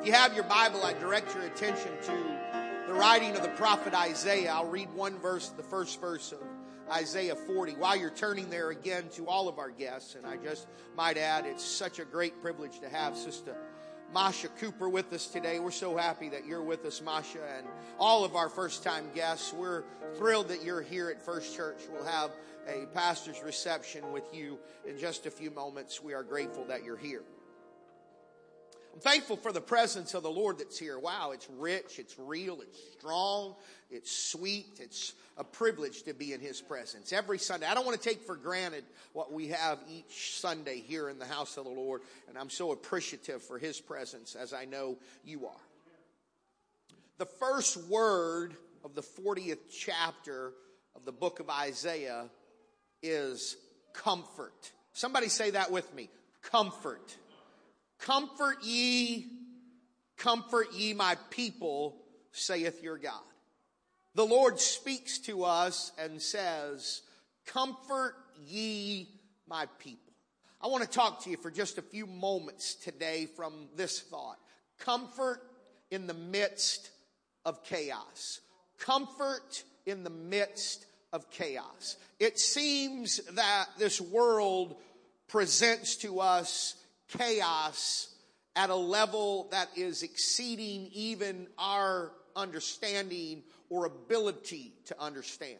If you have your Bible, I direct your attention to the writing of the prophet Isaiah. I'll read one verse, the first verse of Isaiah 40. While you're turning there again to all of our guests, and I just might add, it's such a great privilege to have Sister Masha Cooper with us today. We're so happy that you're with us, Masha, and all of our first time guests. We're thrilled that you're here at First Church. We'll have a pastor's reception with you in just a few moments. We are grateful that you're here. I'm thankful for the presence of the Lord that's here. Wow, it's rich, it's real, it's strong, it's sweet, it's a privilege to be in His presence every Sunday. I don't want to take for granted what we have each Sunday here in the house of the Lord, and I'm so appreciative for His presence as I know you are. The first word of the 40th chapter of the book of Isaiah is comfort. Somebody say that with me. Comfort. Comfort ye, comfort ye my people, saith your God. The Lord speaks to us and says, comfort ye my people. I want to talk to you for just a few moments today from this thought. Comfort in the midst of chaos. Comfort in the midst of chaos. It seems that this world presents to us chaos at a level that is exceeding even our understanding or ability to understand.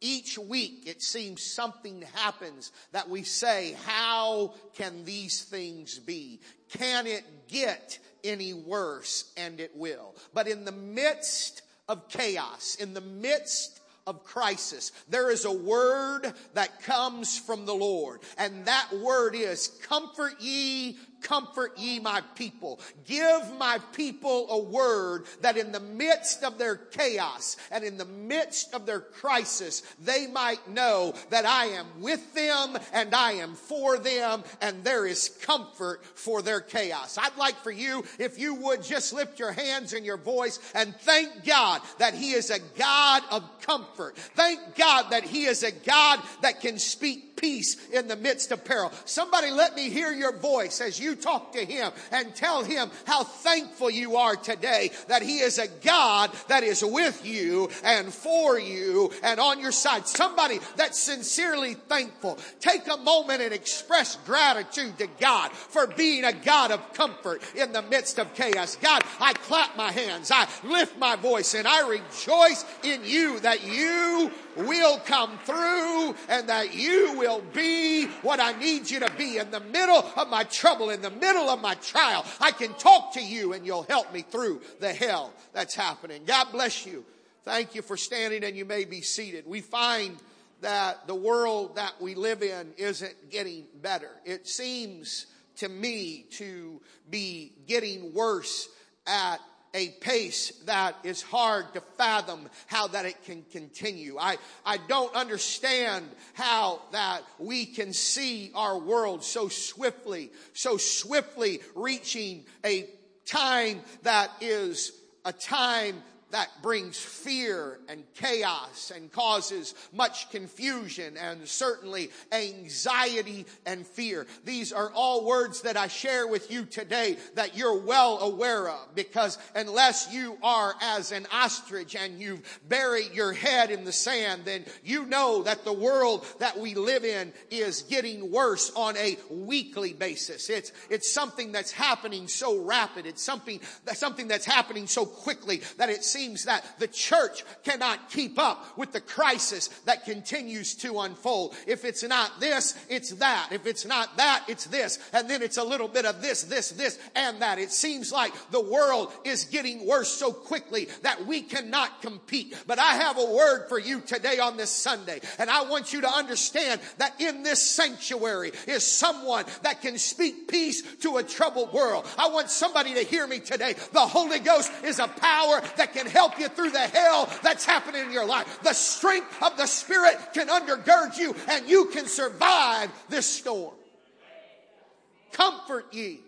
Each week it seems something happens that we say, how can these things be? Can it get any worse? And it will. But in the midst of chaos, in the midst of crisis. There is a word that comes from the Lord, and that word is comfort ye comfort ye my people. Give my people a word that in the midst of their chaos and in the midst of their crisis, they might know that I am with them and I am for them and there is comfort for their chaos. I'd like for you, if you would just lift your hands and your voice and thank God that He is a God of comfort. Thank God that He is a God that can speak peace in the midst of peril. Somebody let me hear your voice as you talk to him and tell him how thankful you are today that he is a God that is with you and for you and on your side. Somebody that's sincerely thankful. Take a moment and express gratitude to God for being a God of comfort in the midst of chaos. God, I clap my hands, I lift my voice and I rejoice in you that you will come through and that you will be what I need you to be in the middle of my trouble, in the middle of my trial. I can talk to you and you'll help me through the hell that's happening. God bless you. Thank you for standing and you may be seated. We find that the world that we live in isn't getting better. It seems to me to be getting worse at a pace that is hard to fathom how that it can continue. I, I don't understand how that we can see our world so swiftly, so swiftly reaching a time that is a time that brings fear and chaos and causes much confusion and certainly anxiety and fear. These are all words that I share with you today that you're well aware of because unless you are as an ostrich and you've buried your head in the sand, then you know that the world that we live in is getting worse on a weekly basis. It's, it's something that's happening so rapid. It's something, something that's happening so quickly that it seems that the church cannot keep up with the crisis that continues to unfold. If it's not this, it's that. If it's not that, it's this. And then it's a little bit of this, this, this, and that. It seems like the world is getting worse so quickly that we cannot compete. But I have a word for you today on this Sunday. And I want you to understand that in this sanctuary is someone that can speak peace to a troubled world. I want somebody to hear me today. The Holy Ghost is a power that can help you through the hell that's happening in your life. The strength of the Spirit can undergird you and you can survive this storm. Comfort ye,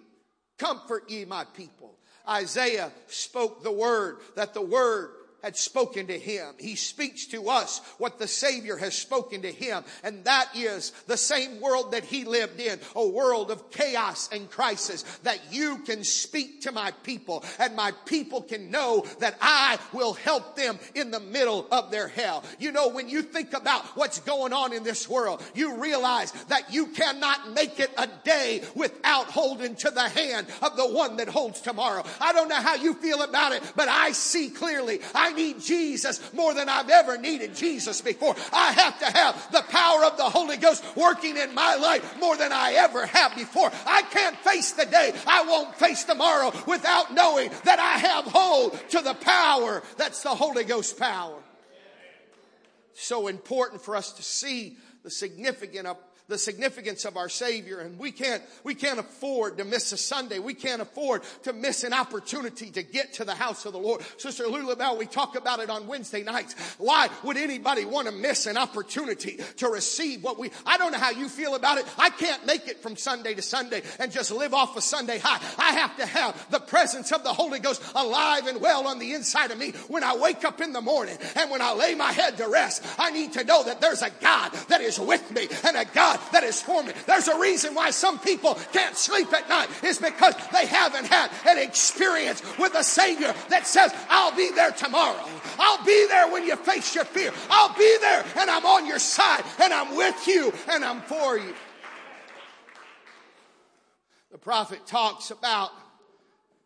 comfort ye my people. Isaiah spoke the word that the word had spoken to him. He speaks to us what the Savior has spoken to him. And that is the same world that he lived in, a world of chaos and crisis, that you can speak to my people and my people can know that I will help them in the middle of their hell. You know, when you think about what's going on in this world, you realize that you cannot make it a day without holding to the hand of the one that holds tomorrow. I don't know how you feel about it, but I see clearly. I I need Jesus more than I've ever needed Jesus before. I have to have the power of the Holy Ghost working in my life more than I ever have before. I can't face the day. I won't face tomorrow without knowing that I have hold to the power that's the Holy Ghost power. So important for us to see the significant of the significance of our Savior and we can't, we can't afford to miss a Sunday. We can't afford to miss an opportunity to get to the house of the Lord. Sister Lulabelle, we talk about it on Wednesday nights. Why would anybody want to miss an opportunity to receive what we, I don't know how you feel about it. I can't make it from Sunday to Sunday and just live off a Sunday high. I have to have the presence of the Holy Ghost alive and well on the inside of me when I wake up in the morning and when I lay my head to rest. I need to know that there's a God that is with me and a God that is for me. There's a reason why some people can't sleep at night is because they haven't had an experience with a Savior that says, I'll be there tomorrow. I'll be there when you face your fear. I'll be there and I'm on your side and I'm with you and I'm for you. The prophet talks about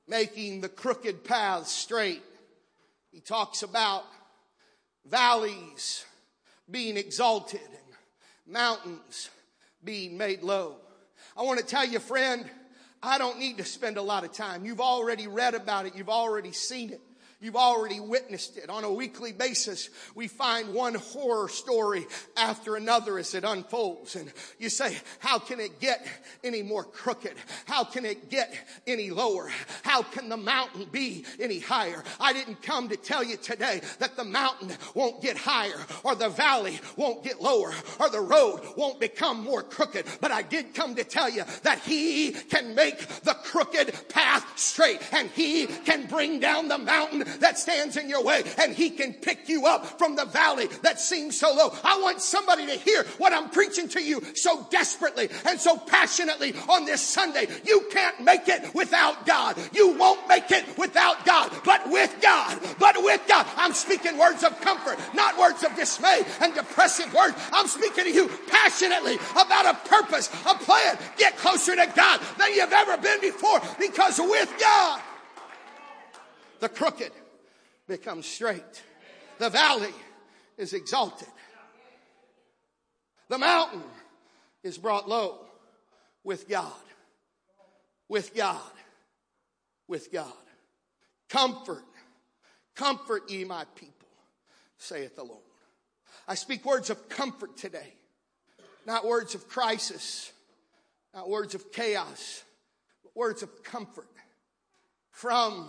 making the crooked paths straight. He talks about valleys being exalted and mountains being made low. I want to tell you, friend, I don't need to spend a lot of time. You've already read about it. You've already seen it. You've already witnessed it. On a weekly basis, we find one horror story after another as it unfolds. And you say, how can it get any more crooked? How can it get any lower? How can the mountain be any higher? I didn't come to tell you today that the mountain won't get higher or the valley won't get lower or the road won't become more crooked. But I did come to tell you that he can make the crooked path straight and he can bring down the mountain that stands in your way and he can pick you up from the valley that seems so low. I want somebody to hear what I'm preaching to you so desperately and so passionately on this Sunday. You can't make it without God. You won't make it without God, but with God, but with God. I'm speaking words of comfort, not words of dismay and depressive words. I'm speaking to you passionately about a purpose, a plan. Get closer to God than you've ever been before because with God, the crooked becomes straight. The valley is exalted. The mountain is brought low with God. With God. With God. Comfort. Comfort ye my people, saith the Lord. I speak words of comfort today, not words of crisis, not words of chaos, but words of comfort from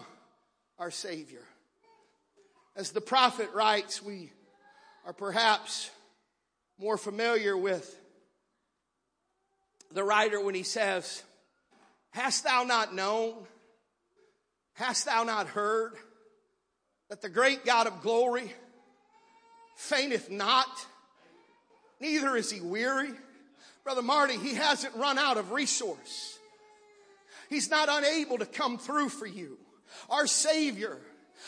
our Savior. As the prophet writes, we are perhaps more familiar with the writer when he says, Hast thou not known? Hast thou not heard that the great God of glory fainteth not, neither is he weary? Brother Marty, he hasn't run out of resource. He's not unable to come through for you. Our Savior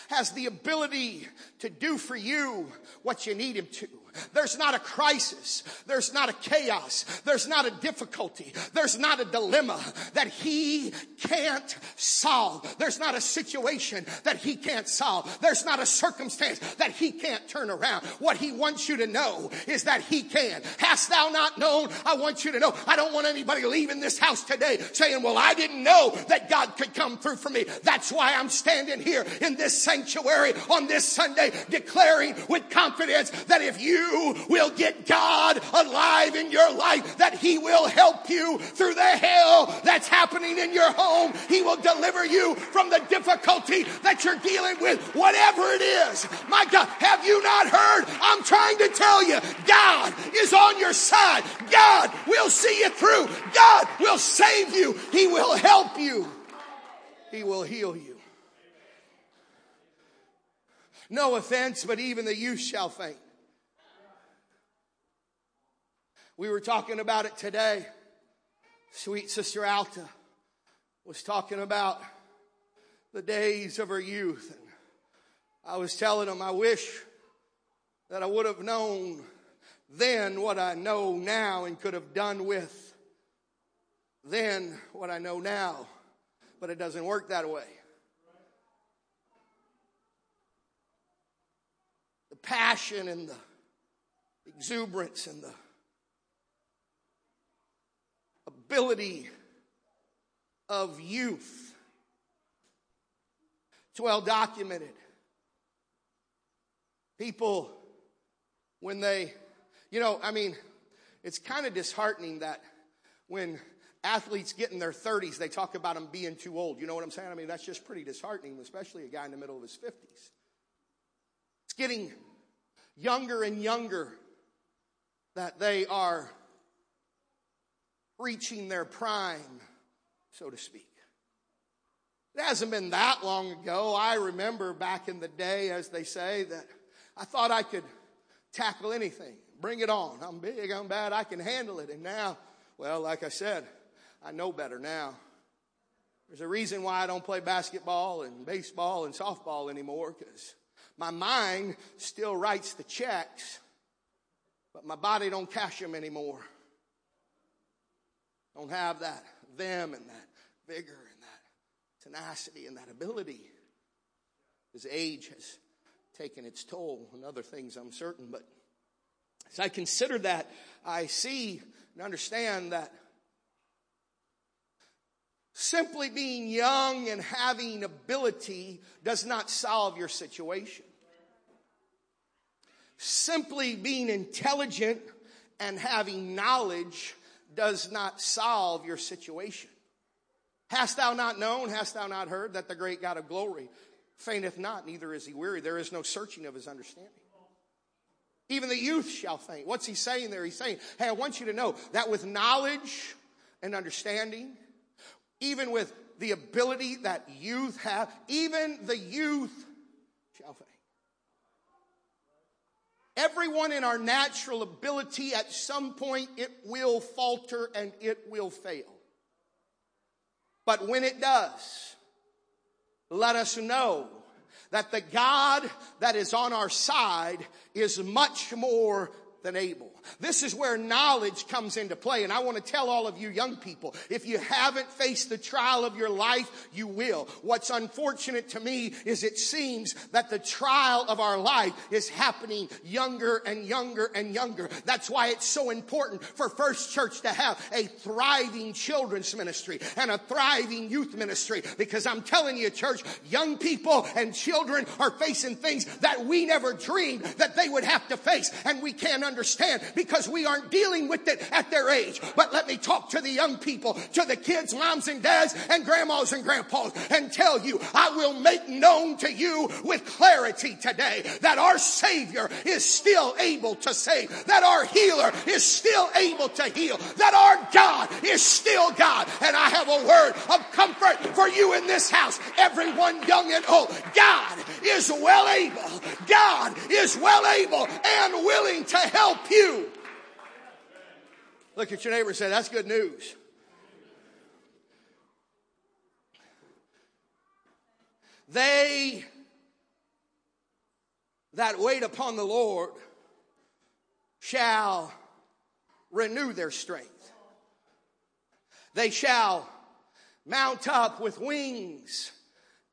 has the ability to do for you what you need him to. There's not a crisis. There's not a chaos. There's not a difficulty. There's not a dilemma that he can't solve. There's not a situation that he can't solve. There's not a circumstance that he can't turn around. What he wants you to know is that he can. Hast thou not known? I want you to know. I don't want anybody leaving this house today saying, well, I didn't know that God could come through for me. That's why I'm standing here in this sanctuary on this Sunday declaring with confidence that if you you will get God alive in your life, that He will help you through the hell that's happening in your home. He will deliver you from the difficulty that you're dealing with, whatever it is. My God, have you not heard? I'm trying to tell you, God is on your side. God will see you through. God will save you. He will help you. He will heal you. No offense, but even the youth shall faint. We were talking about it today. Sweet Sister Alta was talking about the days of her youth. And I was telling them, I wish that I would have known then what I know now and could have done with then what I know now. But it doesn't work that way. The passion and the exuberance and the ability of youth. It's well documented. People, when they, you know, I mean, it's kind of disheartening that when athletes get in their 30s, they talk about them being too old. You know what I'm saying? I mean, that's just pretty disheartening, especially a guy in the middle of his 50s. It's getting younger and younger that they are reaching their prime, so to speak. It hasn't been that long ago. I remember back in the day, as they say, that I thought I could tackle anything. Bring it on. I'm big, I'm bad, I can handle it. And now, well, like I said, I know better now. There's a reason why I don't play basketball and baseball and softball anymore because my mind still writes the checks, but my body don't cash them anymore. Don't have that them and that vigor and that tenacity and that ability. His age has taken its toll and other things I'm certain, but as I consider that, I see and understand that simply being young and having ability does not solve your situation. Simply being intelligent and having knowledge does not solve your situation. Hast thou not known, hast thou not heard that the great God of glory fainteth not, neither is he weary. There is no searching of his understanding. Even the youth shall faint. What's he saying there? He's saying, hey, I want you to know that with knowledge and understanding, even with the ability that youth have, even the youth shall faint. Everyone in our natural ability, at some point, it will falter and it will fail. But when it does, let us know that the God that is on our side is much more than able. This is where knowledge comes into play. And I want to tell all of you young people, if you haven't faced the trial of your life, you will. What's unfortunate to me is it seems that the trial of our life is happening younger and younger and younger. That's why it's so important for First Church to have a thriving children's ministry and a thriving youth ministry. Because I'm telling you, church, young people and children are facing things that we never dreamed that they would have to face. And we can't understand because we aren't dealing with it at their age. But let me talk to the young people, to the kids, moms and dads, and grandmas and grandpas, and tell you, I will make known to you with clarity today that our Savior is still able to save, that our healer is still able to heal, that our God is still God. And I have a word of comfort for you in this house, everyone young and old. God is well able. God is well able and willing to help you. Look at your neighbor and say, That's good news. They that wait upon the Lord shall renew their strength. They shall mount up with wings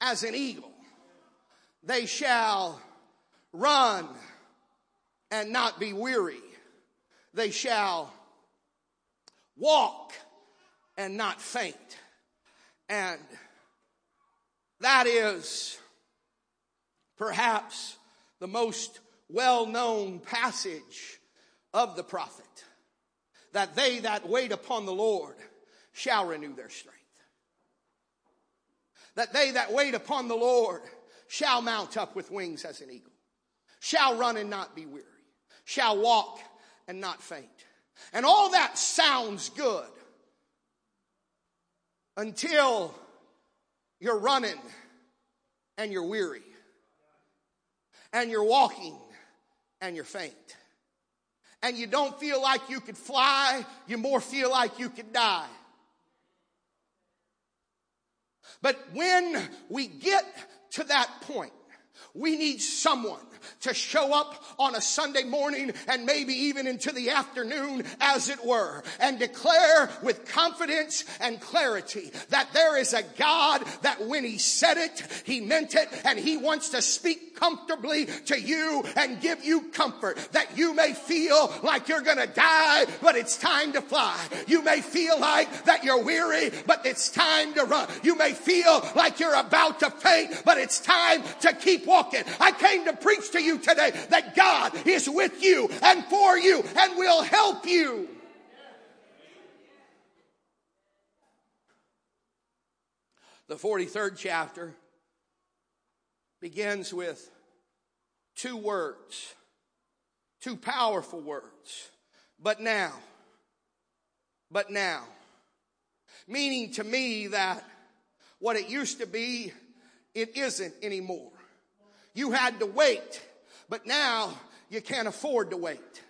as an eagle. They shall run and not be weary. They shall walk and not faint. And that is perhaps the most well known passage of the prophet that they that wait upon the Lord shall renew their strength. That they that wait upon the Lord shall mount up with wings as an eagle, shall run and not be weary, shall walk and not faint. And all that sounds good until you're running and you're weary. and you're walking and you're faint. And you don't feel like you could fly, you more feel like you could die. But when we get to that point, we need someone to show up on a Sunday morning and maybe even into the afternoon as it were and declare with confidence and clarity that there is a God that when he said it, he meant it and he wants to speak comfortably to you and give you comfort that you may feel like you're gonna die, but it's time to fly. You may feel like that you're weary, but it's time to run. You may feel like you're about to faint, but it's time to keep walking. I came to preach to you today that God is with you and for you and will help you. The 43rd chapter begins with two words, two powerful words. But now, but now. Meaning to me that what it used to be, it isn't anymore. You had to wait, but now you can't afford to wait.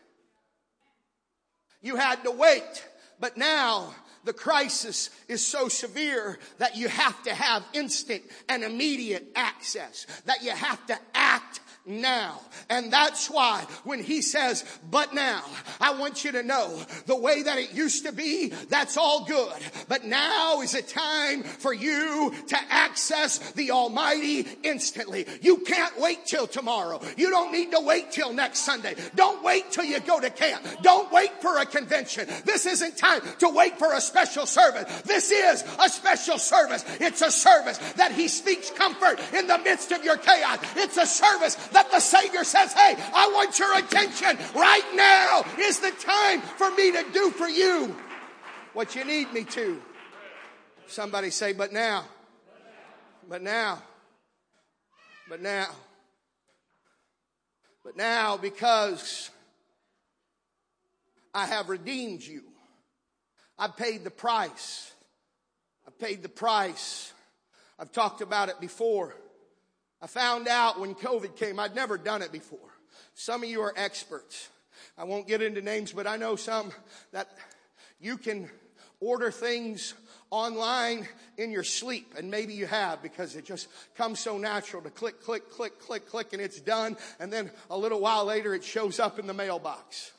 You had to wait, but now the crisis is so severe that you have to have instant and immediate access, that you have to act now. And that's why when he says, but now, I want you to know the way that it used to be, that's all good. But now is a time for you to access the Almighty instantly. You can't wait till tomorrow. You don't need to wait till next Sunday. Don't wait till you go to camp. Don't wait for a convention. This isn't time to wait for a special service. This is a special service. It's a service that he speaks comfort in the midst of your chaos. It's a service that the Savior says, Hey, I want your attention right now is the time for me to do for you what you need me to. Somebody say, But now, but now, but now, but now, because I have redeemed you, I paid the price. I paid the price. I've talked about it before. I found out when COVID came, I'd never done it before. Some of you are experts. I won't get into names, but I know some that you can order things online in your sleep and maybe you have because it just comes so natural to click click click click click and it's done and then a little while later it shows up in the mailbox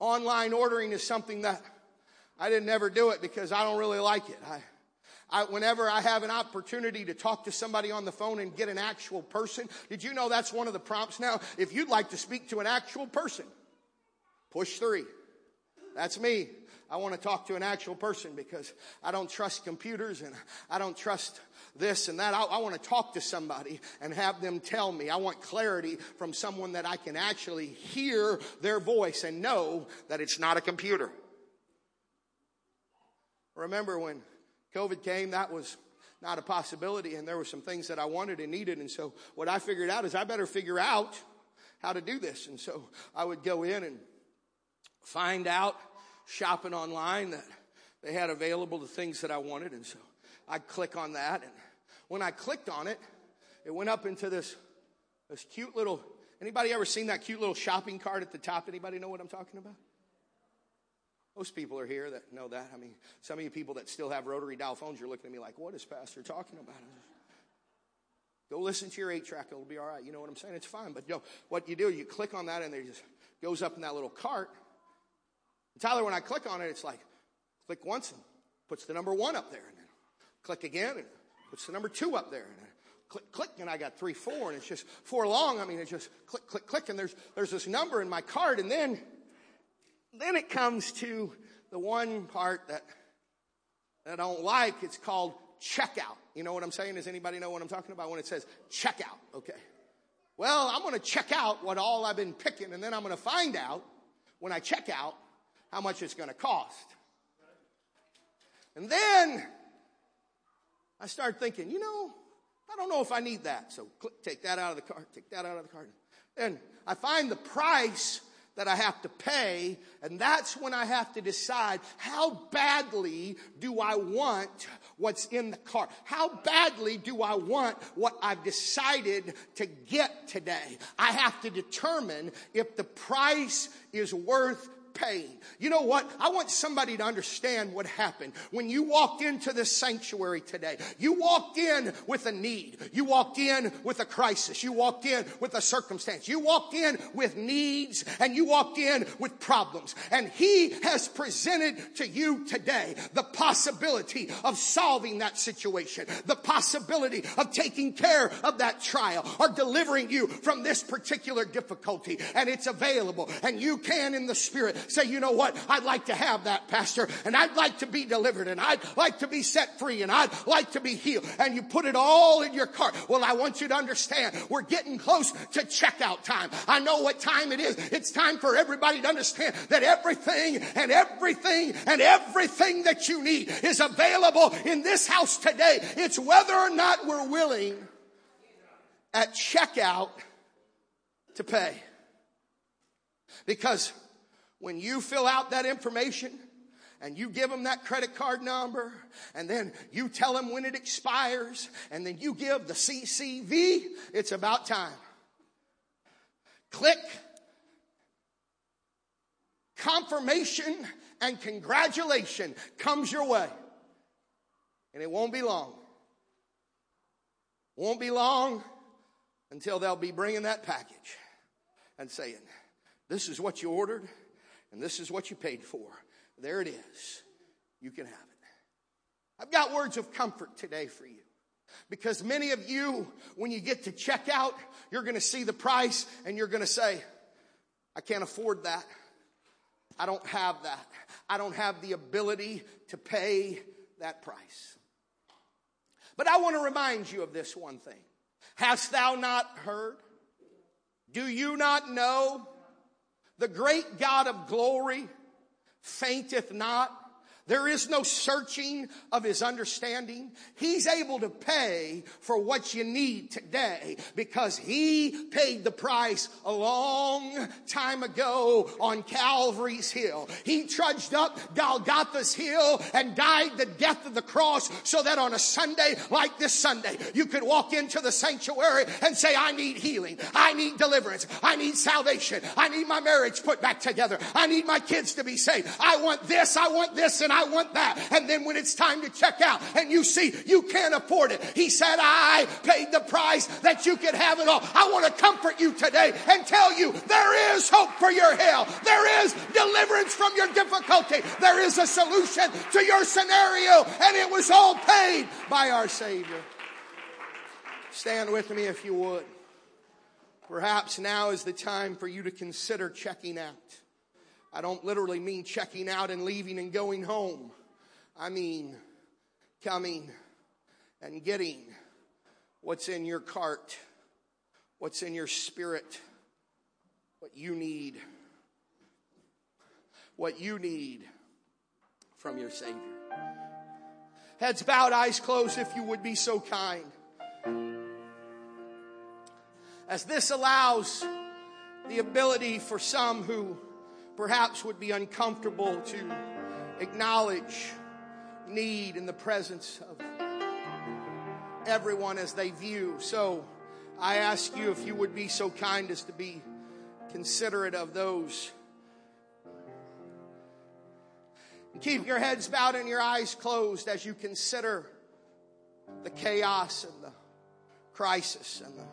online ordering is something that i didn't ever do it because i don't really like it i I, whenever I have an opportunity to talk to somebody on the phone and get an actual person, did you know that's one of the prompts now? If you'd like to speak to an actual person, push three. That's me. I want to talk to an actual person because I don't trust computers and I don't trust this and that. I, I, want to talk to somebody and have them tell me. I want clarity from someone that I can actually hear their voice and know that it's not a computer. Remember when COVID came, that was not a possibility, and there were some things that I wanted and needed. And so, what I figured out is I better figure out how to do this. And so, I would go in and find out shopping online that they had available the things that I wanted. And so, I'd click on that. And when I clicked on it, it went up into this, this cute little. Anybody ever seen that cute little shopping cart at the top? Anybody know what I'm talking about? Most people are here that know that. I mean, some of you people that still have rotary dial phones, you're looking at me like, what is Pastor talking about? Go listen to your eight track, it'll be all right. You know what I'm saying? It's fine. But know, what you do, you click on that and it just goes up in that little cart. And Tyler, when I click on it, it's like, click once and puts the number one up there. And then click again and puts the number two up there. And click, click, and I got three, four, and it's just four long. I mean, it's just click, click, click, and there's, there's this number in my card, and then then it comes to the one part that, that I don't like. It's called checkout. You know what I'm saying? Does anybody know what I'm talking about when it says checkout? Okay. Well, I'm going to check out what all I've been picking, and then I'm going to find out when I check out how much it's going to cost. And then I start thinking, you know, I don't know if I need that. So click, take that out of the cart, take that out of the cart. And I find the price that I have to pay, and that's when I have to decide how badly do I want what's in the cart? How badly do I want what I've decided to get today? I have to determine if the price is worth pain. You know what? I want somebody to understand what happened. When you walked into this sanctuary today, you walked in with a need. You walked in with a crisis. You walked in with a circumstance. You walked in with needs and you walked in with problems. And He has presented to you today the possibility of solving that situation, the possibility of taking care of that trial or delivering you from this particular difficulty. And it's available. And you can in the Spirit say, you know what? I'd like to have that, Pastor, and I'd like to be delivered, and I'd like to be set free, and I'd like to be healed. And you put it all in your cart. Well, I want you to understand, we're getting close to checkout time. I know what time it is. It's time for everybody to understand that everything and everything and everything that you need is available in this house today. It's whether or not we're willing at checkout to pay. Because when you fill out that information and you give them that credit card number and then you tell them when it expires and then you give the CCV, it's about time. Click. Confirmation and congratulation comes your way. And it won't be long. Won't be long until they'll be bringing that package and saying, This is what you ordered and this is what you paid for. There it is. You can have it. I've got words of comfort today for you. Because many of you, when you get to check out, you're going to see the price and you're going to say, I can't afford that. I don't have that. I don't have the ability to pay that price. But I want to remind you of this one thing. Hast thou not heard? Do you not know? The great God of glory fainteth not. There is no searching of his understanding. He's able to pay for what you need today because he paid the price a long time ago on Calvary's hill. He trudged up Golgotha's hill and died the death of the cross so that on a Sunday like this Sunday, you could walk into the sanctuary and say, I need healing. I need deliverance. I need salvation. I need my marriage put back together. I need my kids to be saved. I want this. I want this and I want that. And then when it's time to check out and you see you can't afford it, he said, I paid the price that you could have it all. I want to comfort you today and tell you there is hope for your hell. There is deliverance from your difficulty. There is a solution to your scenario and it was all paid by our Savior. Stand with me if you would. Perhaps now is the time for you to consider checking out. I don't literally mean checking out and leaving and going home. I mean, coming and getting what's in your cart, what's in your spirit, what you need, what you need from your Savior. Heads bowed, eyes closed, if you would be so kind. As this allows the ability for some who perhaps would be uncomfortable to acknowledge need in the presence of everyone as they view. So I ask you if you would be so kind as to be considerate of those. And keep your heads bowed and your eyes closed as you consider the chaos and the crisis and the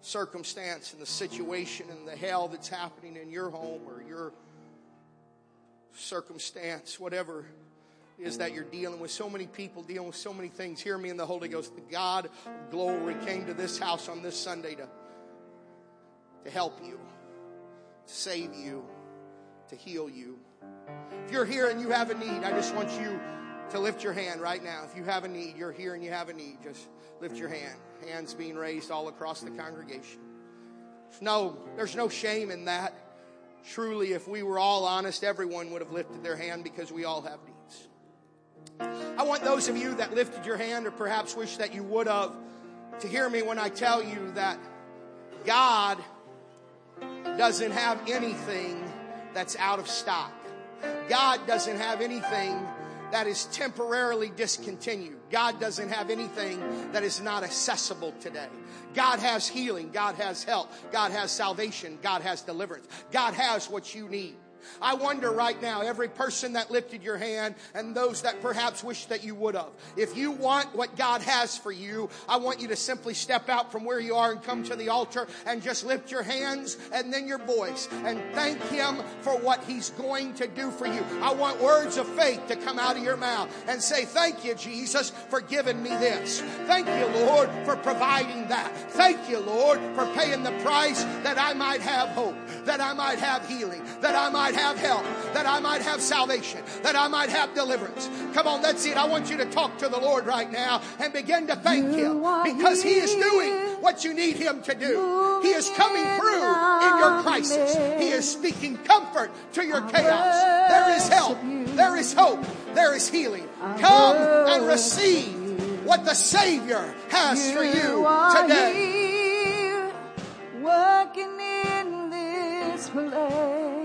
circumstance and the situation and the hell that's happening in your home or your circumstance, whatever is that you're dealing with. So many people dealing with so many things. Hear me in the Holy Ghost. The God of glory came to this house on this Sunday to, to help you, to save you, to heal you. If you're here and you have a need, I just want you to lift your hand right now. If you have a need, you're here and you have a need, just lift your hand. Hands being raised all across the congregation. No, there's no shame in that. Truly, if we were all honest, everyone would have lifted their hand because we all have needs. I want those of you that lifted your hand or perhaps wish that you would have to hear me when I tell you that God doesn't have anything that's out of stock. God doesn't have anything that is temporarily discontinued. God doesn't have anything that is not accessible today. God has healing. God has help. God has salvation. God has deliverance. God has what you need. I wonder right now, every person that lifted your hand and those that perhaps wish that you would have. If you want what God has for you, I want you to simply step out from where you are and come to the altar and just lift your hands and then your voice and thank Him for what He's going to do for you. I want words of faith to come out of your mouth and say, Thank you, Jesus, for giving me this. Thank you, Lord, for providing that. Thank you, Lord, for paying the price that I might have hope, that I might have healing, that I might have help, that I might have salvation, that I might have deliverance. Come on, that's it. I want you to talk to the Lord right now and begin to thank Him because He is doing what you need Him to do. He is coming through in your crisis. He is speaking comfort to your chaos. There is help. There is hope. There is healing. Come and receive what the Savior has for you today. Working in this place.